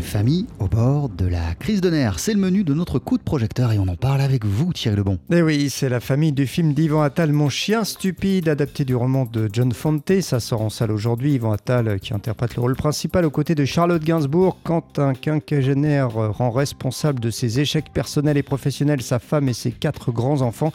Une famille au bord de la crise de nerfs. C'est le menu de notre coup de projecteur et on en parle avec vous, Thierry Lebon. Eh oui, c'est la famille du film d'Yvan Attal, Mon chien stupide, adapté du roman de John Fante. Ça sort en salle aujourd'hui. Yvan Attal qui interprète le rôle principal aux côtés de Charlotte Gainsbourg quand un quinquagénaire rend responsable de ses échecs personnels et professionnels sa femme et ses quatre grands-enfants.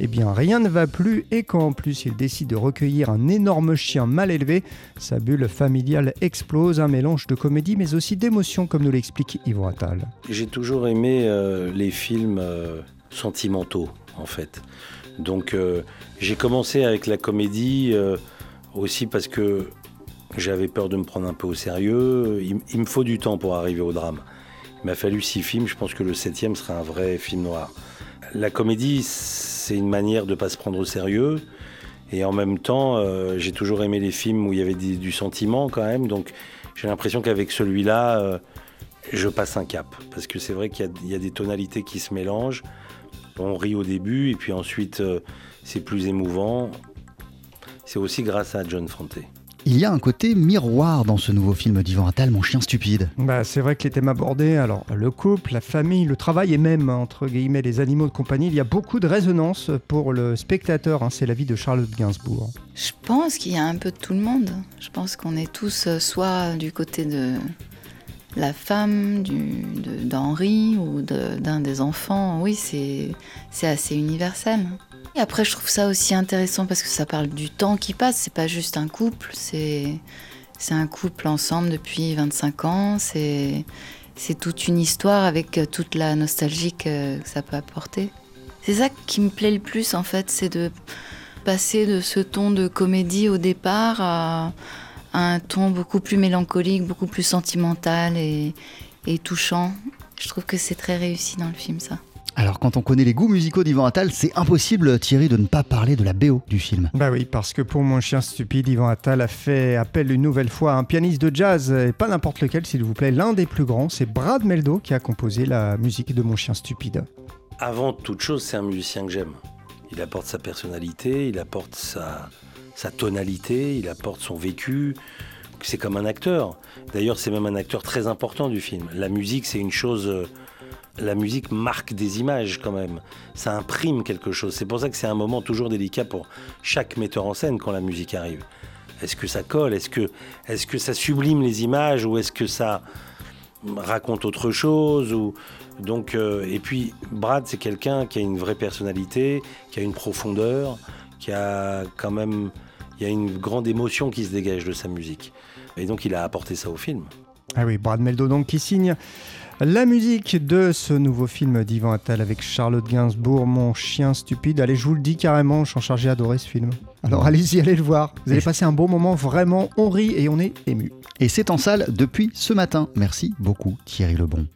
Eh bien, rien ne va plus et quand en plus il décide de recueillir un énorme chien mal élevé, sa bulle familiale explose, un mélange de comédie mais aussi d'émotion comme nous l'explique Yvan Attal. J'ai toujours aimé euh, les films euh, sentimentaux en fait. Donc euh, j'ai commencé avec la comédie aussi parce que j'avais peur de me prendre un peu au sérieux. Il, me faut du temps pour arriver au drame. Il m'a fallu six films, je pense que le septième sera un vrai film noir. La comédie, c'est une manière de ne pas se prendre au sérieux. Et en même temps, j'ai toujours aimé les films où il y avait du sentiment quand même. Donc j'ai l'impression qu'avec celui-là, je passe un cap. Parce que c'est vrai qu'il y, a des tonalités qui se mélangent. On rit au début et puis ensuite euh, c'est plus émouvant. C'est aussi grâce à John Fante. Il y a un côté miroir dans ce nouveau film d'Ivan Attal, Mon chien stupide. Bah, c'est vrai que les thèmes abordés, alors le couple, la famille, le travail et même, entre guillemets, les animaux de compagnie, il y a beaucoup de résonance pour le spectateur. Hein. c'est la vie de Charlotte Gainsbourg. Je pense qu'il y a un peu de tout le monde. Je pense qu'on est tous euh, soit du côté de la femme d'Henri ou d'un des enfants. Oui, c'est assez universel. Et après, je trouve ça aussi intéressant parce que ça parle du temps qui passe. C'est pas juste un couple, c'est un couple ensemble depuis 25 ans. C'est toute une histoire avec toute la nostalgie que, ça peut apporter. C'est ça qui me plaît le plus en fait, c'est de passer de ce ton de comédie au départ à, un ton beaucoup plus mélancolique, beaucoup plus sentimental et, et touchant. Je trouve que c'est très réussi dans le film ça. Alors quand on connaît les goûts musicaux d'Ivan Attal, c'est impossible Thierry de ne pas parler de la BO du film. Bah oui, parce que pour Mon chien stupide, Yvan Attal a fait appel une nouvelle fois à un pianiste de jazz, et pas n'importe lequel s'il vous plaît, l'un des plus grands, c'est Brad Meldo qui a composé la musique de Mon chien stupide. Avant toute chose, c'est un musicien que j'aime. Il apporte sa personnalité, il apporte sa, sa tonalité, il apporte son vécu. C'est comme un acteur. D'ailleurs, c'est même un acteur très important du film. La musique, c'est une chose euh, la musique marque des images quand même. Ça imprime quelque chose. C'est pour ça que c'est un moment toujours délicat pour chaque metteur en scène quand la musique arrive. Est-ce que ça colle? Est-ce que, est que ça sublime les images ou est-ce que ça raconte autre chose ou... Donc, euh, et puis Brad, c'est quelqu'un qui a une vraie personnalité, qui a une profondeur, qui a quand même, il y a une grande émotion qui se dégage de sa musique. Et donc, il a apporté ça au film. Ah oui, Brad Meldo donc qui signe la musique de ce nouveau film d'Ivan Attal avec Charlotte Gainsbourg, Mon chien stupide. Allez, je vous le dis carrément, je suis chargé d'adorer ce film. Alors allez-y, allez le voir. Vous allez passer un bon moment, vraiment, on rit et on est ému. Et c'est en salle depuis ce matin. Merci beaucoup Thierry Lebon.